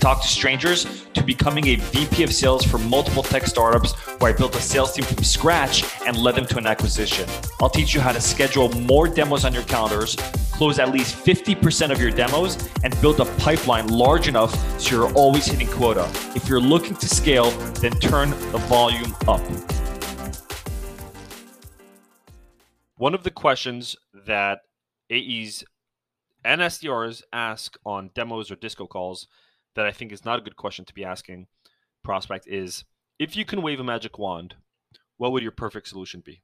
talk to strangers to becoming a VP of sales for multiple tech startups where I built a sales team from scratch and led them to an acquisition. I'll teach you how to schedule more demos on your calendars, close at least 50% of your demos, and build a pipeline large enough so you're always hitting quota. If you're looking to scale, then turn the volume up. One of the questions that AEs and SDRs ask on demos or disco calls that I think is not a good question to be asking prospect is if you can wave a magic wand, what would your perfect solution be?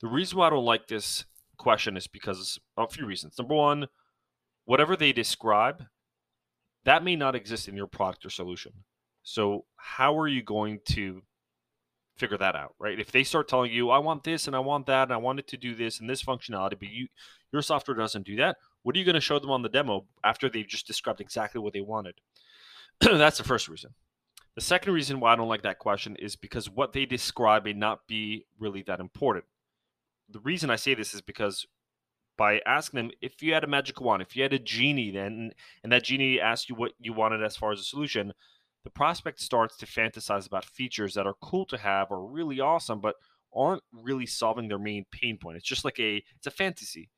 The reason why I don't like this question is because of a few reasons. Number one, whatever they describe, that may not exist in your product or solution. So, how are you going to figure that out, right? If they start telling you, I want this and I want that and I want it to do this and this functionality, but you your software doesn't do that, what are you going to show them on the demo after they've just described exactly what they wanted? That's the first reason. The second reason why I don't like that question is because what they describe may not be really that important. The reason I say this is because by asking them if you had a magic wand, if you had a genie, then and that genie asked you what you wanted as far as a solution, the prospect starts to fantasize about features that are cool to have or really awesome, but aren't really solving their main pain point. It's just like a it's a fantasy.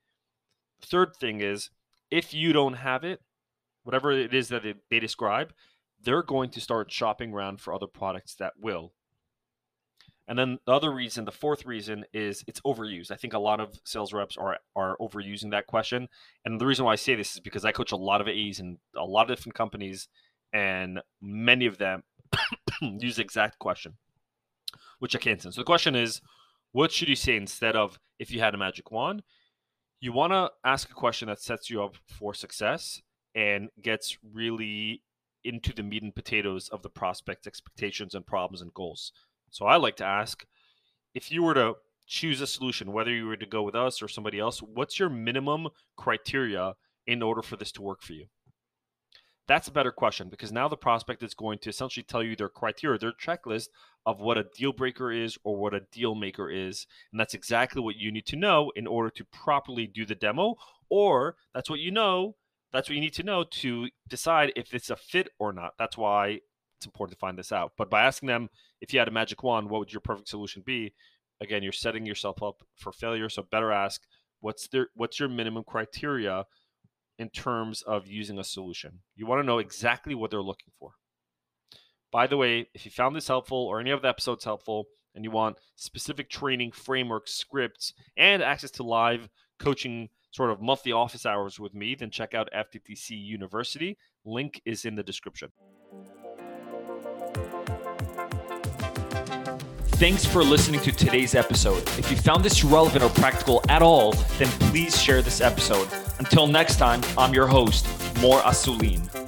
Third thing is if you don't have it, whatever it is that they describe, they're going to start shopping around for other products that will. And then the other reason, the fourth reason is it's overused. I think a lot of sales reps are are overusing that question. And the reason why I say this is because I coach a lot of AEs in a lot of different companies, and many of them use the exact question, which I can't send. So the question is, what should you say instead of if you had a magic wand? you want to ask a question that sets you up for success and gets really into the meat and potatoes of the prospect's expectations and problems and goals. So I like to ask if you were to choose a solution, whether you were to go with us or somebody else, what's your minimum criteria in order for this to work for you? That's a better question because now the prospect is going to essentially tell you their criteria, their checklist of what a deal breaker is or what a deal maker is. And that's exactly what you need to know in order to properly do the demo, or that's what you know, that's what you need to know to decide if it's a fit or not. That's why it's important to find this out. But by asking them if you had a magic wand, what would your perfect solution be? Again, you're setting yourself up for failure. So better ask what's their what's your minimum criteria in terms of using a solution. You want to know exactly what they're looking for. By the way, if you found this helpful or any of the episodes helpful and you want specific training frameworks, scripts, and access to live coaching sort of monthly office hours with me, then check out FTTC University. Link is in the description. Thanks for listening to today's episode. If you found this relevant or practical at all, then please share this episode. Until next time, I'm your host, Mor Asulin.